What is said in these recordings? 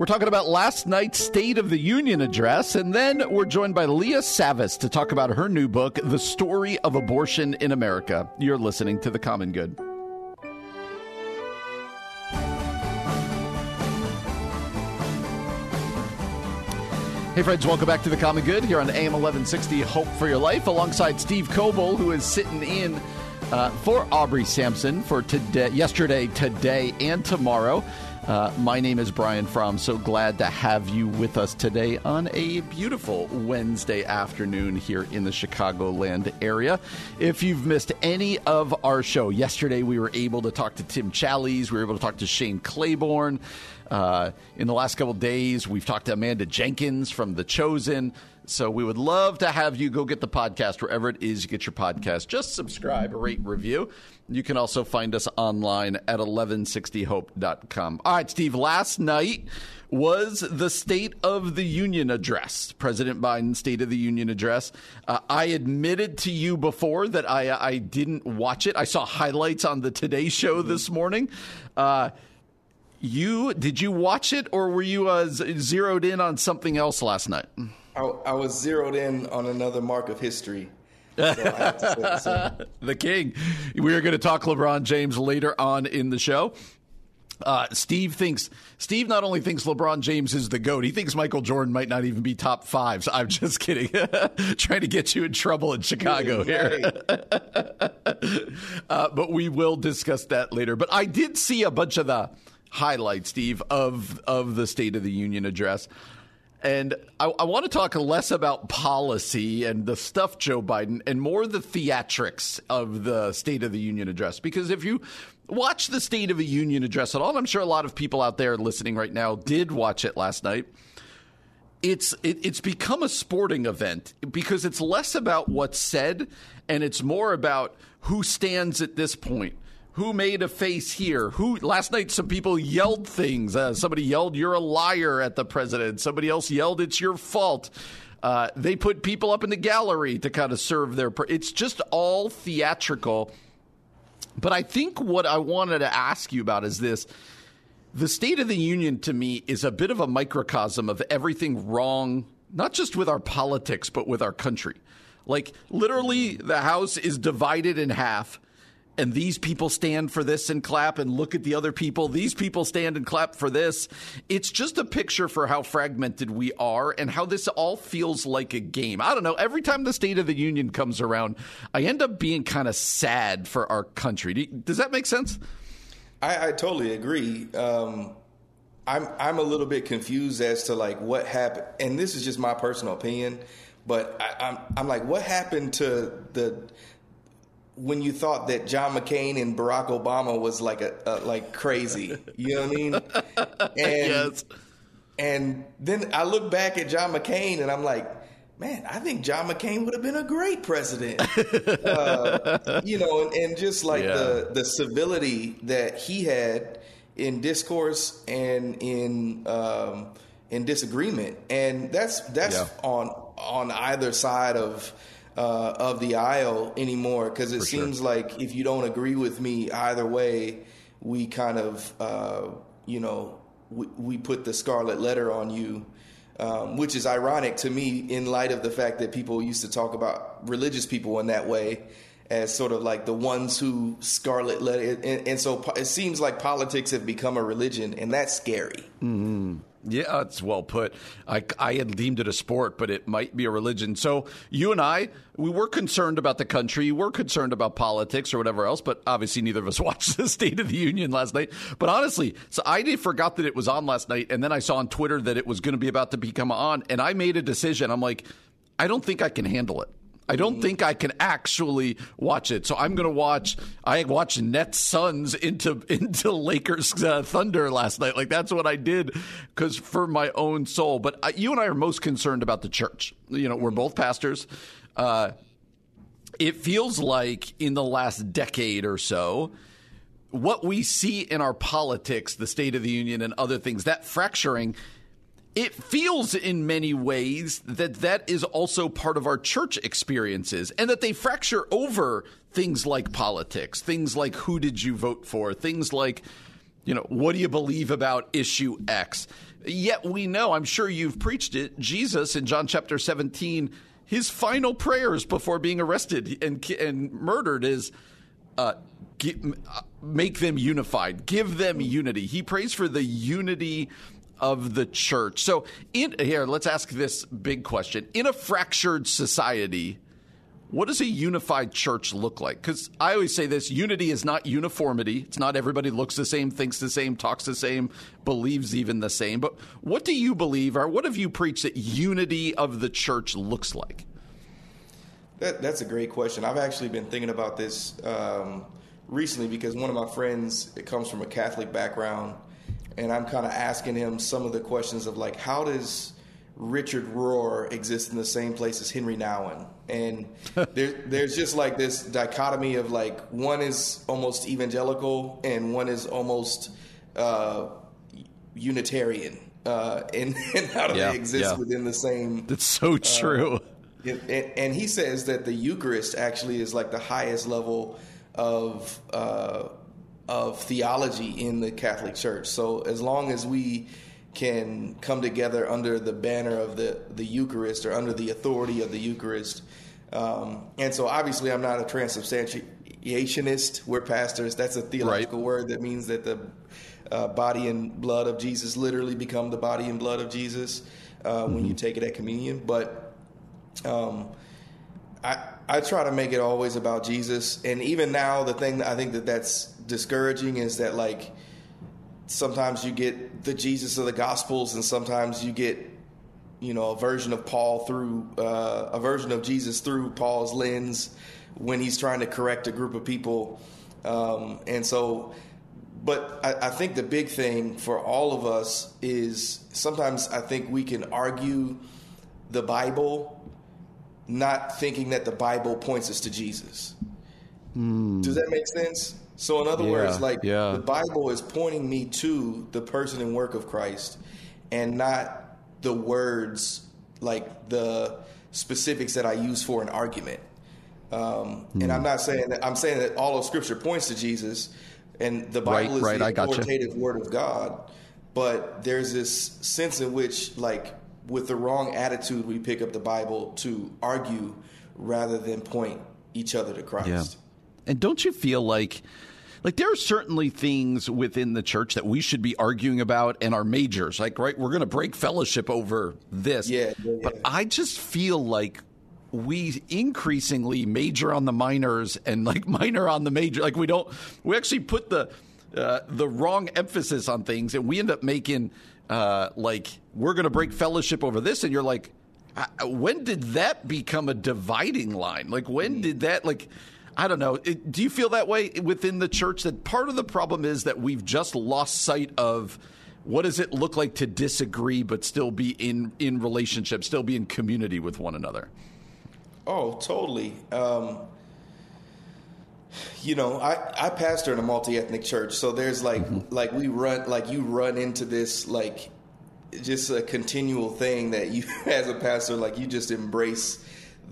We're talking about last night's State of the Union address, and then we're joined by Leah Savas to talk about her new book, The Story of Abortion in America. You're listening to The Common Good. Hey, friends, welcome back to The Common Good here on AM 1160 Hope for Your Life, alongside Steve Coble, who is sitting in uh, for Aubrey Sampson for today, yesterday, today, and tomorrow. Uh, my name is Brian Fromm. So glad to have you with us today on a beautiful Wednesday afternoon here in the Chicagoland area. If you've missed any of our show, yesterday we were able to talk to Tim Challies, we were able to talk to Shane Claiborne. Uh, in the last couple days, we've talked to Amanda Jenkins from The Chosen. So we would love to have you go get the podcast wherever it is you get your podcast. Just subscribe, rate, review. You can also find us online at 1160hope.com. All right, Steve, last night was the State of the Union address, President Biden's State of the Union address. Uh, I admitted to you before that I, I didn't watch it. I saw highlights on the Today Show this morning. Uh, you did you watch it or were you uh, zeroed in on something else last night? I, I was zeroed in on another mark of history. So the king. We are going to talk LeBron James later on in the show. Uh, Steve thinks Steve not only thinks LeBron James is the goat, he thinks Michael Jordan might not even be top five. So I'm just kidding, trying to get you in trouble in Chicago here. uh, but we will discuss that later. But I did see a bunch of the highlights, Steve, of of the State of the Union address. And I, I, want to talk less about policy and the stuff Joe Biden and more the theatrics of the State of the Union address. Because if you watch the State of the Union address at all, I'm sure a lot of people out there listening right now did watch it last night. It's it, it's become a sporting event because it's less about what's said and it's more about who stands at this point who made a face here? Who last night some people yelled things. Uh, somebody yelled, "You're a liar" at the president. Somebody else yelled, "It's your fault." Uh, they put people up in the gallery to kind of serve their. it's just all theatrical. But I think what I wanted to ask you about is this. The State of the Union to me is a bit of a microcosm of everything wrong, not just with our politics, but with our country. Like, literally, the House is divided in half and these people stand for this and clap and look at the other people. These people stand and clap for this. It's just a picture for how fragmented we are and how this all feels like a game. I don't know. Every time the State of the Union comes around, I end up being kind of sad for our country. Does that make sense? I, I totally agree. Um, I'm I'm a little bit confused as to like what happened, and this is just my personal opinion. But I, I'm I'm like, what happened to the when you thought that John McCain and Barack Obama was like a, a like crazy, you know what I mean? And yes. and then I look back at John McCain and I'm like, man, I think John McCain would have been a great president. uh, you know, and, and just like yeah. the the civility that he had in discourse and in um, in disagreement, and that's that's yeah. on on either side of uh, of the aisle anymore because it For seems sure. like if you don't agree with me either way, we kind of, uh, you know, we, we, put the scarlet letter on you, um, which is ironic to me in light of the fact that people used to talk about religious people in that way as sort of like the ones who scarlet letter. And, and so it seems like politics have become a religion, and that's scary. Mm-hmm. Yeah, it's well put. I, I had deemed it a sport, but it might be a religion. So you and I, we were concerned about the country. We were concerned about politics or whatever else, but obviously neither of us watched the State of the Union last night. But honestly, so I forgot that it was on last night, and then I saw on Twitter that it was going to be about to become on, and I made a decision. I'm like, I don't think I can handle it. I don't think I can actually watch it. So I'm going to watch. I watched Nets Suns into into Lakers uh, Thunder last night. Like that's what I did because for my own soul. But uh, you and I are most concerned about the church. You know, we're both pastors. Uh, it feels like in the last decade or so, what we see in our politics, the State of the Union, and other things, that fracturing it feels in many ways that that is also part of our church experiences and that they fracture over things like politics, things like who did you vote for, things like, you know, what do you believe about issue X? Yet we know, I'm sure you've preached it, Jesus in John chapter 17, his final prayers before being arrested and, and murdered is, uh, make them unified, give them unity. He prays for the unity of the church. So, in here, let's ask this big question: In a fractured society, what does a unified church look like? Because I always say this: unity is not uniformity. It's not everybody looks the same, thinks the same, talks the same, believes even the same. But what do you believe, or what have you preached that unity of the church looks like? That, that's a great question. I've actually been thinking about this um, recently because one of my friends it comes from a Catholic background and I'm kind of asking him some of the questions of like, how does Richard Rohr exist in the same place as Henri Nouwen? And there, there's just like this dichotomy of like one is almost evangelical and one is almost uh, Unitarian. Uh, and, and how do yeah, they exist yeah. within the same? That's so uh, true. Uh, and, and, he says that the Eucharist actually is like the highest level of uh, of theology in the Catholic Church. So as long as we can come together under the banner of the, the Eucharist or under the authority of the Eucharist. Um, and so obviously I'm not a transubstantiationist. We're pastors. That's a theological right. word that means that the uh, body and blood of Jesus literally become the body and blood of Jesus uh, mm-hmm. when you take it at communion. But um, I, I try to make it always about Jesus. And even now, the thing that I think that that's discouraging is that like sometimes you get the Jesus of the Gospels, and sometimes you get you know a version of Paul through uh, a version of Jesus through Paul's lens when he's trying to correct a group of people, um, and so. But I, I think the big thing for all of us is sometimes I think we can argue the Bible, not thinking that the Bible points us to Jesus. Mm. Does that make sense? So, in other yeah, words, like yeah. the Bible is pointing me to the person and work of Christ and not the words, like the specifics that I use for an argument. Um, mm. And I'm not saying that, I'm saying that all of Scripture points to Jesus and the Bible right, is right, the authoritative Word of God. But there's this sense in which, like, with the wrong attitude, we pick up the Bible to argue rather than point each other to Christ. Yeah. And don't you feel like like there are certainly things within the church that we should be arguing about and our majors. Like, right, we're going to break fellowship over this. Yeah, yeah, But I just feel like we increasingly major on the minors and like minor on the major. Like we don't, we actually put the uh, the wrong emphasis on things, and we end up making uh, like we're going to break fellowship over this, and you're like, when did that become a dividing line? Like when mm. did that like? I don't know. Do you feel that way within the church that part of the problem is that we've just lost sight of what does it look like to disagree but still be in in relationship, still be in community with one another? Oh, totally. Um, you know, I, I pastor in a multi ethnic church, so there's like mm-hmm. like we run like you run into this like just a continual thing that you as a pastor like you just embrace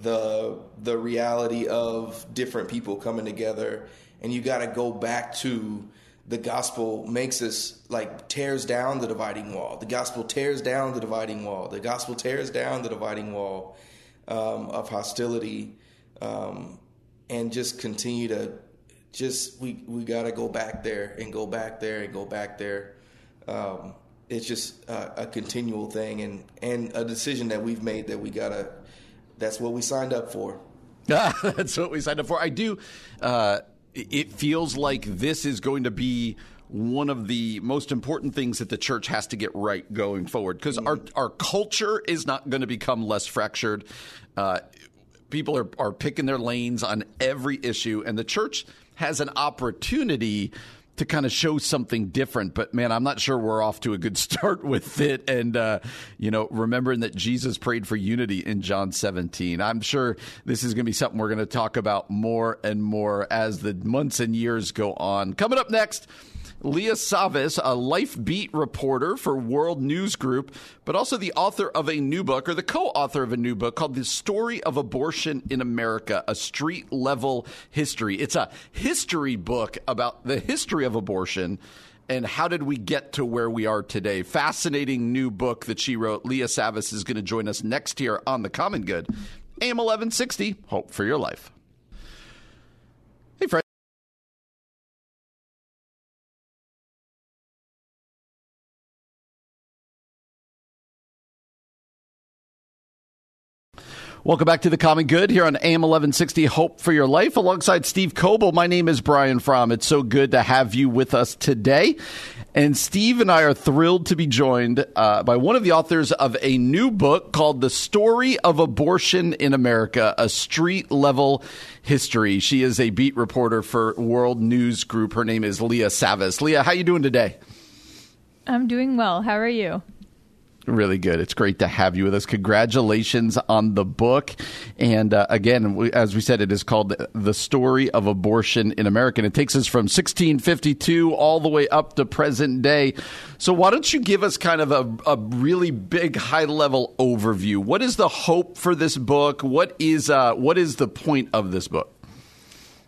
the the reality of different people coming together. And you got to go back to the gospel makes us like tears down the dividing wall. The gospel tears down the dividing wall. The gospel tears down the dividing wall um, of hostility um, and just continue to just we we got to go back there and go back there and go back there. Um, it's just a, a continual thing and and a decision that we've made that we got to that's what we signed up for. that's what we signed up for. I do. Uh, it feels like this is going to be one of the most important things that the church has to get right going forward because mm-hmm. our our culture is not going to become less fractured. Uh, people are, are picking their lanes on every issue, and the church has an opportunity to kind of show something different. But man, I'm not sure we're off to a good start with it. And, uh, you know, remembering that Jesus prayed for unity in John 17. I'm sure this is going to be something we're going to talk about more and more as the months and years go on. Coming up next, Leah Savas, a life beat reporter for World News Group, but also the author of a new book, or the co author of a new book called The Story of Abortion in America, a street level history. It's a history book about the history of abortion and how did we get to where we are today? Fascinating new book that she wrote. Leah Savas is going to join us next here on The Common Good. AM 1160, Hope for Your Life. Welcome back to the Common Good here on AM 1160 Hope for Your Life alongside Steve Coble. My name is Brian Fromm. It's so good to have you with us today. And Steve and I are thrilled to be joined uh, by one of the authors of a new book called The Story of Abortion in America, a street level history. She is a beat reporter for World News Group. Her name is Leah Savas. Leah, how are you doing today? I'm doing well. How are you? Really good. It's great to have you with us. Congratulations on the book. And uh, again, we, as we said, it is called The Story of Abortion in America. And it takes us from 1652 all the way up to present day. So, why don't you give us kind of a, a really big, high level overview? What is the hope for this book? What is, uh, what is the point of this book?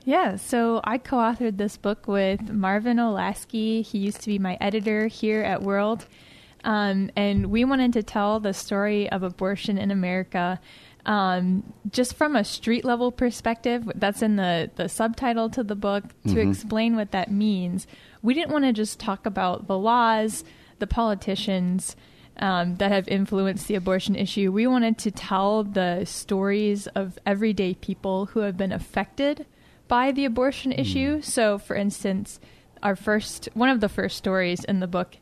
Yeah, so I co authored this book with Marvin Olasky. He used to be my editor here at World. Um, and we wanted to tell the story of abortion in America um, just from a street level perspective. That's in the, the subtitle to the book to mm-hmm. explain what that means. We didn't want to just talk about the laws, the politicians. Um, that have influenced the abortion issue. We wanted to tell the stories of everyday people who have been affected by the abortion mm. issue. So, for instance, our first one of the first stories in the book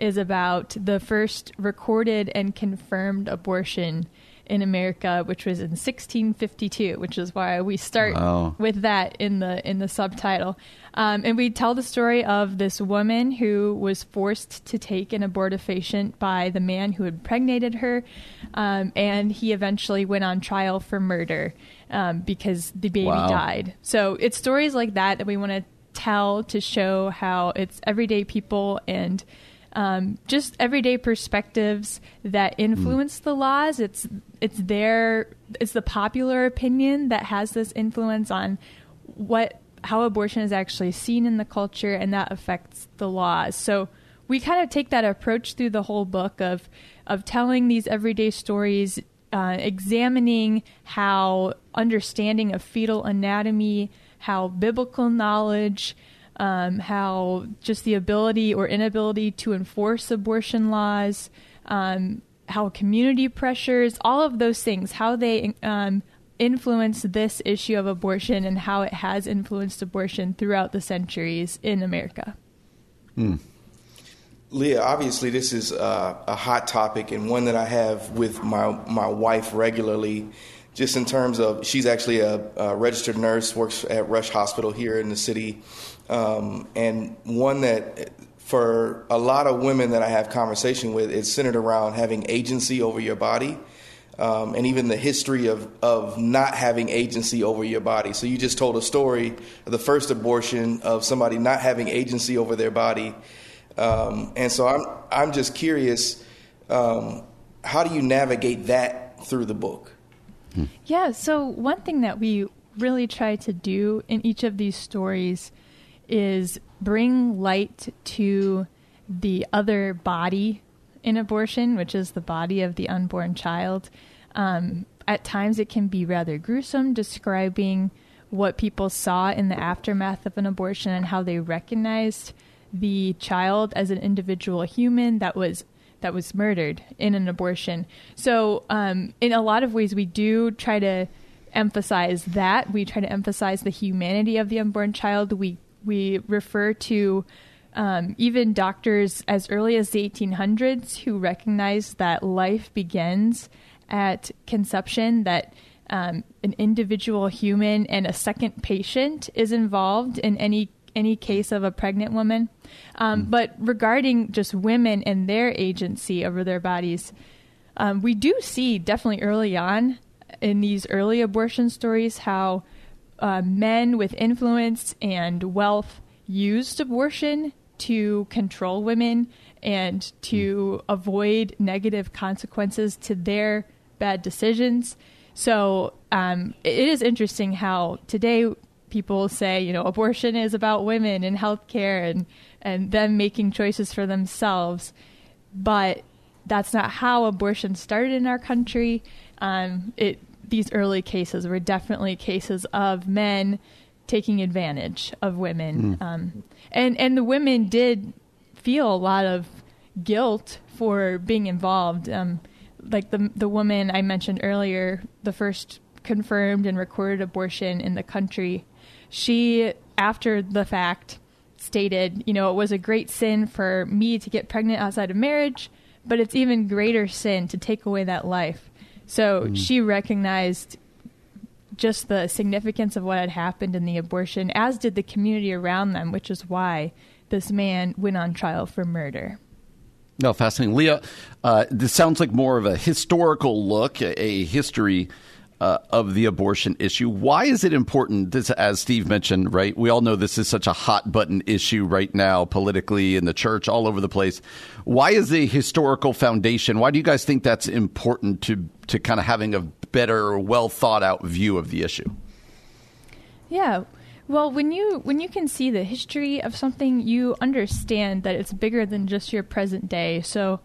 is about the first recorded and confirmed abortion in America, which was in 1652, which is why we start wow. with that in the in the subtitle. Um, and we tell the story of this woman who was forced to take an abortifacient by the man who impregnated her, um, and he eventually went on trial for murder um, because the baby wow. died. So it's stories like that that we want to tell to show how it's everyday people and um, just everyday perspectives that influence mm. the laws. It's it's their it's the popular opinion that has this influence on what how abortion is actually seen in the culture, and that affects the laws. So we kind of take that approach through the whole book of of telling these everyday stories, uh, examining how understanding of fetal anatomy, how biblical knowledge um, how just the ability or inability to enforce abortion laws, um, how community pressures, all of those things, how they um, influence this issue of abortion and how it has influenced abortion throughout the centuries in America. Hmm. Leah, obviously, this is uh, a hot topic and one that I have with my my wife regularly. Just in terms of, she's actually a, a registered nurse, works at Rush Hospital here in the city, um, and one that for a lot of women that I have conversation with, it's centered around having agency over your body. Um, and even the history of, of not having agency over your body. So you just told a story of the first abortion of somebody not having agency over their body. Um, and so I'm, I'm just curious, um, how do you navigate that through the book? Yeah, so one thing that we really try to do in each of these stories is bring light to the other body in abortion, which is the body of the unborn child. Um, at times, it can be rather gruesome, describing what people saw in the aftermath of an abortion and how they recognized the child as an individual human that was that was murdered in an abortion. So, um, in a lot of ways, we do try to emphasize that. We try to emphasize the humanity of the unborn child. We we refer to um, even doctors as early as the 1800s who recognized that life begins at conception, that um, an individual human and a second patient is involved in any any case of a pregnant woman. Um, mm. But regarding just women and their agency over their bodies, um, we do see definitely early on in these early abortion stories how uh, men with influence and wealth used abortion to control women and to mm. avoid negative consequences to their bad decisions. So um, it is interesting how today people say, you know, abortion is about women and healthcare and and them making choices for themselves, but that's not how abortion started in our country. Um, it these early cases were definitely cases of men taking advantage of women, mm. um, and and the women did feel a lot of guilt for being involved. Um, like the the woman I mentioned earlier, the first confirmed and recorded abortion in the country, she after the fact stated, you know, it was a great sin for me to get pregnant outside of marriage, but it's even greater sin to take away that life. So mm. she recognized just the significance of what had happened in the abortion, as did the community around them, which is why this man went on trial for murder. No, fascinating. Leah, uh, this sounds like more of a historical look, a, a history uh, of the abortion issue. Why is it important? This, as Steve mentioned, right? We all know this is such a hot button issue right now, politically, in the church, all over the place. Why is the historical foundation? Why do you guys think that's important to to kind of having a better, well thought out view of the issue? Yeah. Well, when you when you can see the history of something, you understand that it's bigger than just your present day. So,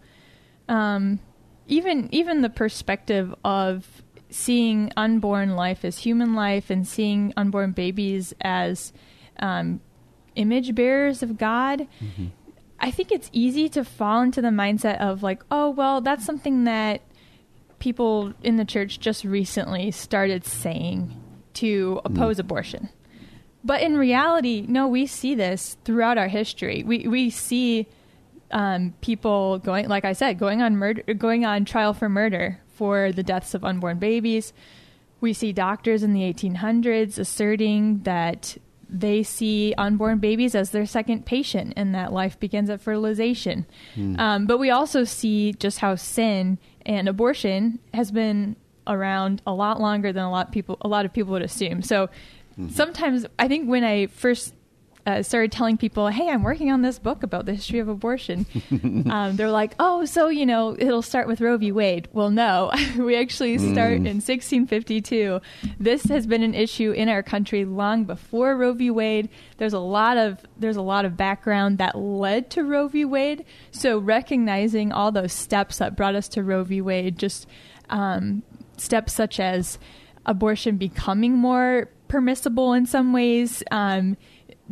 um, even even the perspective of seeing unborn life as human life and seeing unborn babies as um, image bearers of God. Mm-hmm. I think it's easy to fall into the mindset of like, oh well, that's something that people in the church just recently started saying to oppose mm. abortion. But in reality, no, we see this throughout our history. We we see um, people going, like I said, going on murder, going on trial for murder for the deaths of unborn babies. We see doctors in the 1800s asserting that they see unborn babies as their second patient and that life begins at fertilization. Mm. Um, but we also see just how sin and abortion has been around a lot longer than a lot of people a lot of people would assume. So mm-hmm. sometimes I think when I first uh, started telling people, "Hey, I'm working on this book about the history of abortion." um, they're like, "Oh, so you know, it'll start with Roe v. Wade." Well, no, we actually start mm. in 1652. This has been an issue in our country long before Roe v. Wade. There's a lot of there's a lot of background that led to Roe v. Wade. So recognizing all those steps that brought us to Roe v. Wade, just um, steps such as abortion becoming more permissible in some ways. Um,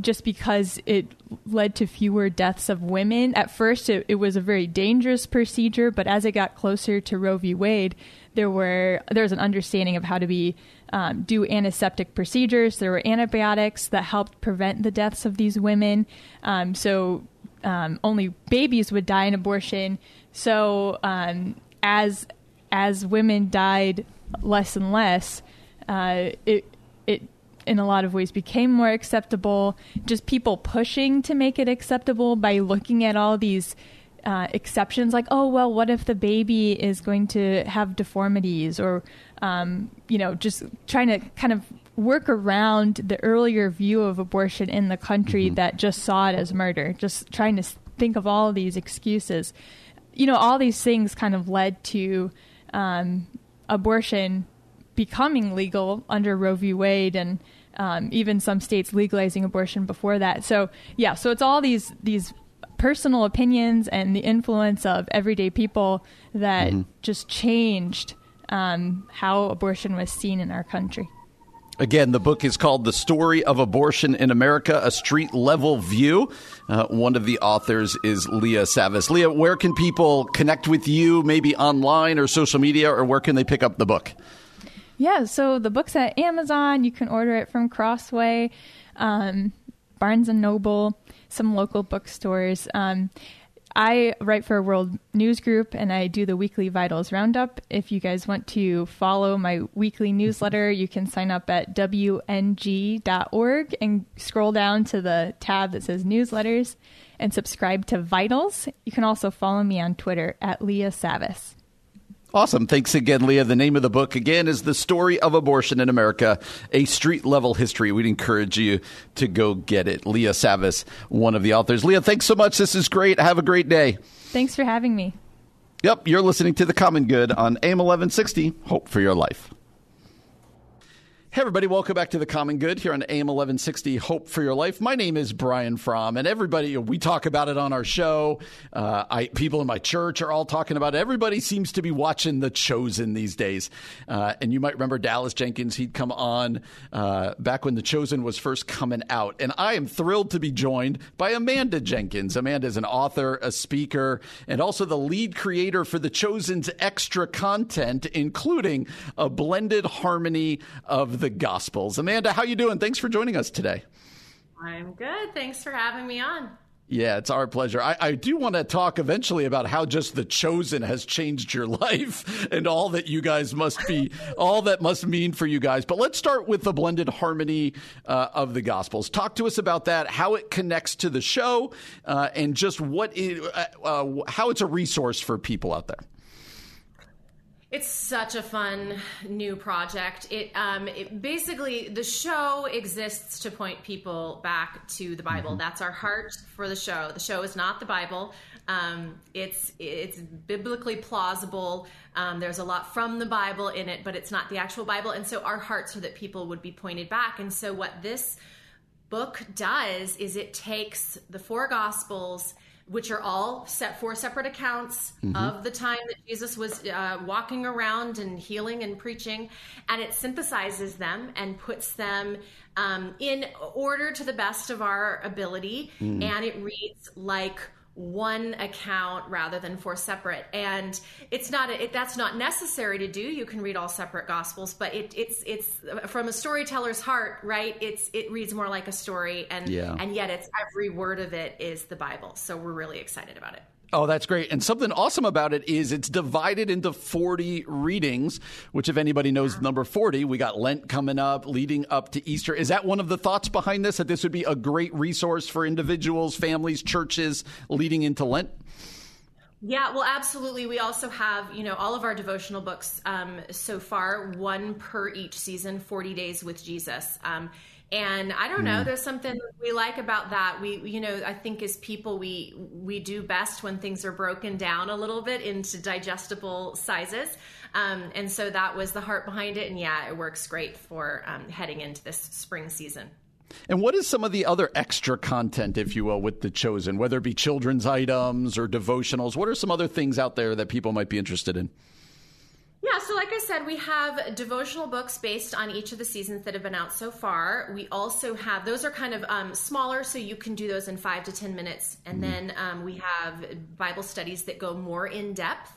just because it led to fewer deaths of women. At first, it, it, was a very dangerous procedure, but as it got closer to Roe v. Wade, there were there was an understanding of how to be um, do antiseptic procedures. There were antibiotics that helped prevent the deaths of these women. Um, so um, only babies would die in abortion. So um, as as women died less and less, uh, it it in a lot of ways became more acceptable. Just people pushing to make it acceptable by looking at all these uh, exceptions, like, oh, well, what if the baby is going to have deformities? Or, um, you know, just trying to kind of work around the earlier view of abortion in the country mm-hmm. that just saw it as murder, just trying to think of all of these excuses. You know, all these things kind of led to um, abortion becoming legal under Roe v. Wade and um, even some states legalizing abortion before that. So yeah, so it's all these these personal opinions and the influence of everyday people that mm-hmm. just changed um, how abortion was seen in our country. Again, the book is called The Story of Abortion in America, a Street Level View. Uh, one of the authors is Leah Savas. Leah, where can people connect with you, maybe online or social media, or where can they pick up the book? Yeah, so the book's at Amazon. You can order it from Crossway, um, Barnes and Noble, some local bookstores. Um, I write for a World News Group and I do the weekly Vitals Roundup. If you guys want to follow my weekly newsletter, you can sign up at WNG.org and scroll down to the tab that says newsletters and subscribe to Vitals. You can also follow me on Twitter at Leah Savas. Awesome. Thanks again, Leah. The name of the book, again, is The Story of Abortion in America, a street level history. We'd encourage you to go get it. Leah Savas, one of the authors. Leah, thanks so much. This is great. Have a great day. Thanks for having me. Yep, you're listening to The Common Good on AM 1160. Hope for your life. Hey, everybody, welcome back to The Common Good here on AM 1160 Hope for Your Life. My name is Brian Fromm, and everybody, we talk about it on our show. Uh, I, people in my church are all talking about it. Everybody seems to be watching The Chosen these days. Uh, and you might remember Dallas Jenkins, he'd come on uh, back when The Chosen was first coming out. And I am thrilled to be joined by Amanda Jenkins. Amanda is an author, a speaker, and also the lead creator for The Chosen's extra content, including a blended harmony of Gospels. Amanda, how you doing? Thanks for joining us today. I'm good. Thanks for having me on. Yeah, it's our pleasure. I, I, do want to talk eventually about how just the chosen has changed your life and all that you guys must be, all that must mean for you guys. But let's start with the blended harmony uh, of the Gospels. Talk to us about that, how it connects to the show, uh, and just what it, uh, uh how it's a resource for people out there. It's such a fun new project. It, um, it, basically the show exists to point people back to the Bible. Mm-hmm. That's our heart for the show. The show is not the Bible. Um, it's it's biblically plausible. Um, there's a lot from the Bible in it, but it's not the actual Bible. And so our hearts are that people would be pointed back. And so what this book does is it takes the four Gospels which are all set four separate accounts mm-hmm. of the time that Jesus was uh, walking around and healing and preaching, and it synthesizes them and puts them um, in order to the best of our ability, mm. and it reads like one account rather than four separate. And it's not it, that's not necessary to do. You can read all separate gospels but it, it's it's from a storyteller's heart right it's it reads more like a story. And yeah. and yet it's every word of it is the bible. So we're really excited about it Oh, that's great. And something awesome about it is it's divided into 40 readings, which, if anybody knows the number 40, we got Lent coming up, leading up to Easter. Is that one of the thoughts behind this, that this would be a great resource for individuals, families, churches leading into Lent? Yeah, well, absolutely. We also have, you know, all of our devotional books um, so far, one per each season, 40 Days with Jesus. Um, and i don't know mm. there's something we like about that we you know i think as people we we do best when things are broken down a little bit into digestible sizes um, and so that was the heart behind it and yeah it works great for um, heading into this spring season and what is some of the other extra content, if you will, with The Chosen, whether it be children's items or devotionals? What are some other things out there that people might be interested in? Yeah, so like I said, we have devotional books based on each of the seasons that have been out so far. We also have those are kind of um, smaller, so you can do those in five to ten minutes, and mm-hmm. then um, we have Bible studies that go more in depth.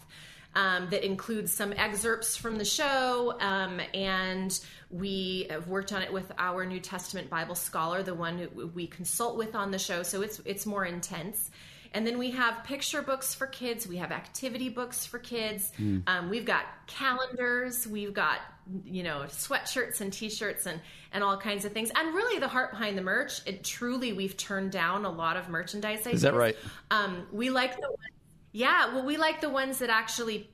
Um, that includes some excerpts from the show, um, and we have worked on it with our New Testament Bible scholar, the one who we consult with on the show. So it's it's more intense. And then we have picture books for kids. We have activity books for kids. Mm. Um, we've got calendars. We've got you know sweatshirts and t-shirts and and all kinds of things. And really, the heart behind the merch. It truly, we've turned down a lot of merchandise. Ideas. Is that right? Um, we like the yeah. Well, we like the ones that actually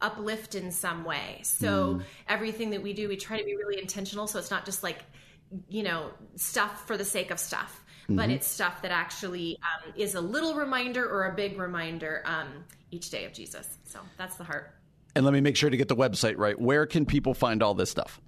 uplift in some way. So mm. everything that we do, we try to be really intentional. So it's not just like you know stuff for the sake of stuff mm-hmm. but it's stuff that actually um, is a little reminder or a big reminder um, each day of Jesus. So that's the heart. And let me make sure to get the website right. Where can people find all this stuff?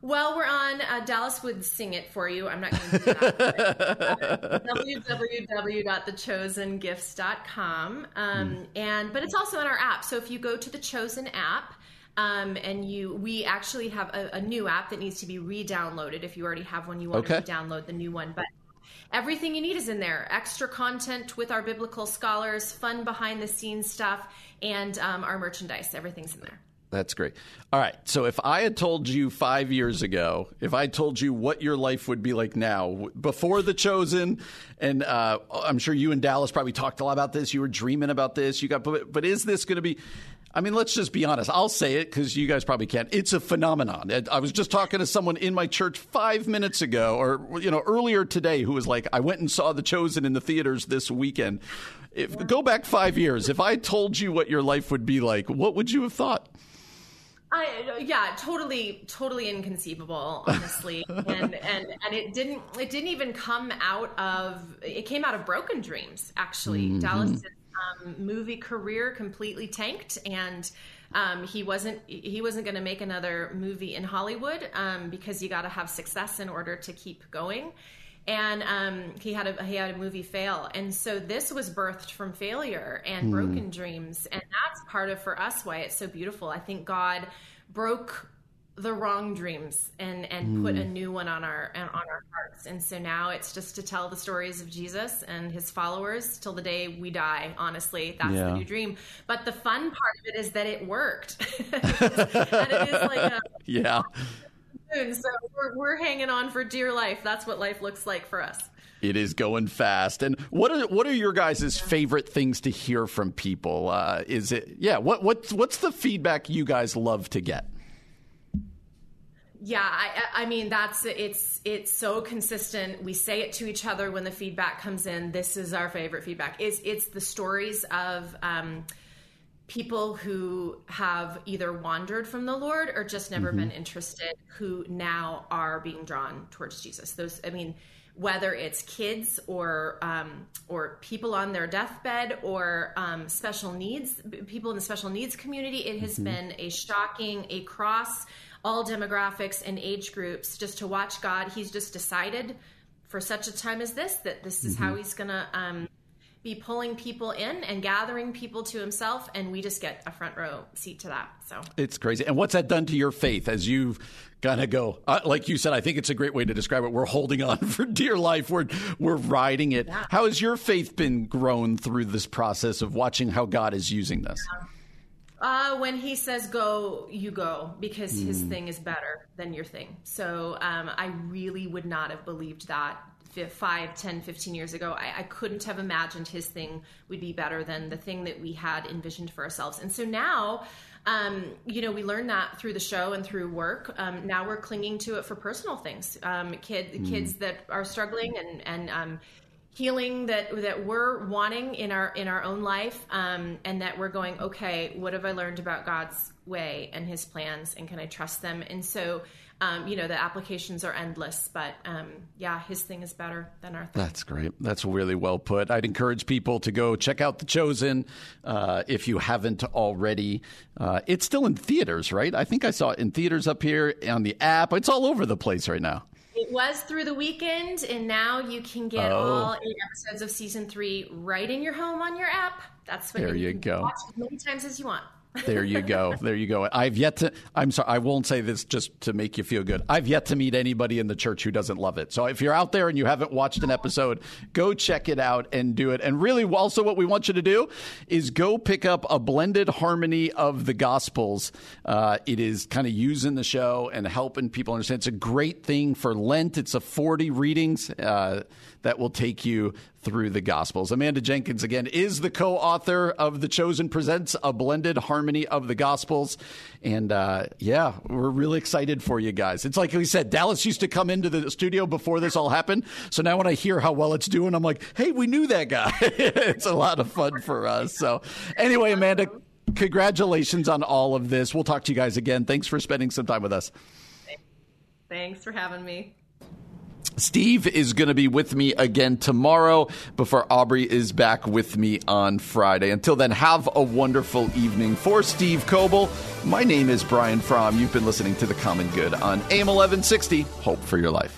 Well, we're on. Uh, Dallas would sing it for you. I'm not going to do that. www.thechosengifts.com. Um, mm. And but it's also in our app. So if you go to the Chosen app, um, and you, we actually have a, a, new app that needs to be re-downloaded. If you already have one, you want okay. to download the new one. But everything you need is in there. Extra content with our biblical scholars, fun behind the scenes stuff, and um, our merchandise. Everything's in there. That's great. All right. So if I had told you five years ago, if I told you what your life would be like now, before The Chosen, and uh, I'm sure you and Dallas probably talked a lot about this. You were dreaming about this. You got, but, but is this going to be? I mean, let's just be honest. I'll say it because you guys probably can't. It's a phenomenon. I was just talking to someone in my church five minutes ago, or you know, earlier today, who was like, "I went and saw The Chosen in the theaters this weekend." If go back five years, if I told you what your life would be like, what would you have thought? I yeah, totally, totally inconceivable, honestly, and and and it didn't it didn't even come out of it came out of broken dreams. Actually, mm-hmm. Dallas's um, movie career completely tanked, and um, he wasn't he wasn't going to make another movie in Hollywood um, because you got to have success in order to keep going and um, he had a he had a movie fail, and so this was birthed from failure and mm. broken dreams, and that's part of for us why it's so beautiful. I think God broke the wrong dreams and and mm. put a new one on our on our hearts, and so now it's just to tell the stories of Jesus and His followers till the day we die. Honestly, that's yeah. the new dream. But the fun part of it is that it worked, and it is like a, yeah soon, so we're, we're hanging on for dear life. That's what life looks like for us. It is going fast. And what are what are your guys' favorite things to hear from people? Uh, is it yeah? What what's what's the feedback you guys love to get? Yeah, I, I mean that's it's it's so consistent. We say it to each other when the feedback comes in. This is our favorite feedback. It's it's the stories of. Um, people who have either wandered from the Lord or just never mm-hmm. been interested who now are being drawn towards Jesus. Those, I mean, whether it's kids or um, or people on their deathbed or um, special needs people in the special needs community, it has mm-hmm. been a shocking across all demographics and age groups just to watch God. He's just decided for such a time as this that this is mm-hmm. how He's going to um, be pulling people in and gathering people to himself and we just get a front row seat to that so it's crazy and what's that done to your faith as you've kind of go uh, like you said i think it's a great way to describe it we're holding on for dear life we're we're riding it yeah. how has your faith been grown through this process of watching how god is using this. Uh, when he says go, you go because mm. his hmm. thing is better than your thing. So um, I really would not have believed that 5, 10, 15 years ago, I, I, couldn't have imagined his thing would be better than the thing that we had envisioned for ourselves. And so now, um, you know, we learned that through the show and through work. Um, now we're clinging to it for personal things. Um, kid, mm. Kids that are struggling and, and um, healing that that we're wanting in our in our own life um, and that we're going okay what have i learned about god's way and his plans and can i trust them and so um, you know, the applications are endless, but um, yeah, his thing is better than our thing. That's great. That's really well put. I'd encourage people to go check out The Chosen uh, if you haven't already. Uh, it's still in theaters, right? I think I saw it in theaters up here on the app. It's all over the place right now. It was through the weekend, and now you can get oh. all eight episodes of season three right in your home on your app. That's what there you, you go. Watch as many times as you want. There you go. There you go. I've yet to, I'm sorry, I won't say this just to make you feel good. I've yet to meet anybody in the church who doesn't love it. So if you're out there and you haven't watched an episode, go check it out and do it. And really, also, what we want you to do is go pick up a blended harmony of the Gospels. Uh, it is kind of using the show and helping people understand. It's a great thing for Lent. It's a 40 readings. Uh, that will take you through the Gospels. Amanda Jenkins, again, is the co author of The Chosen Presents a Blended Harmony of the Gospels. And uh, yeah, we're really excited for you guys. It's like we said, Dallas used to come into the studio before this all happened. So now when I hear how well it's doing, I'm like, hey, we knew that guy. it's a lot of fun for us. So anyway, Amanda, congratulations on all of this. We'll talk to you guys again. Thanks for spending some time with us. Thanks for having me. Steve is going to be with me again tomorrow before Aubrey is back with me on Friday. Until then, have a wonderful evening. For Steve Coble, my name is Brian Fromm. You've been listening to The Common Good on AM 1160. Hope for your life.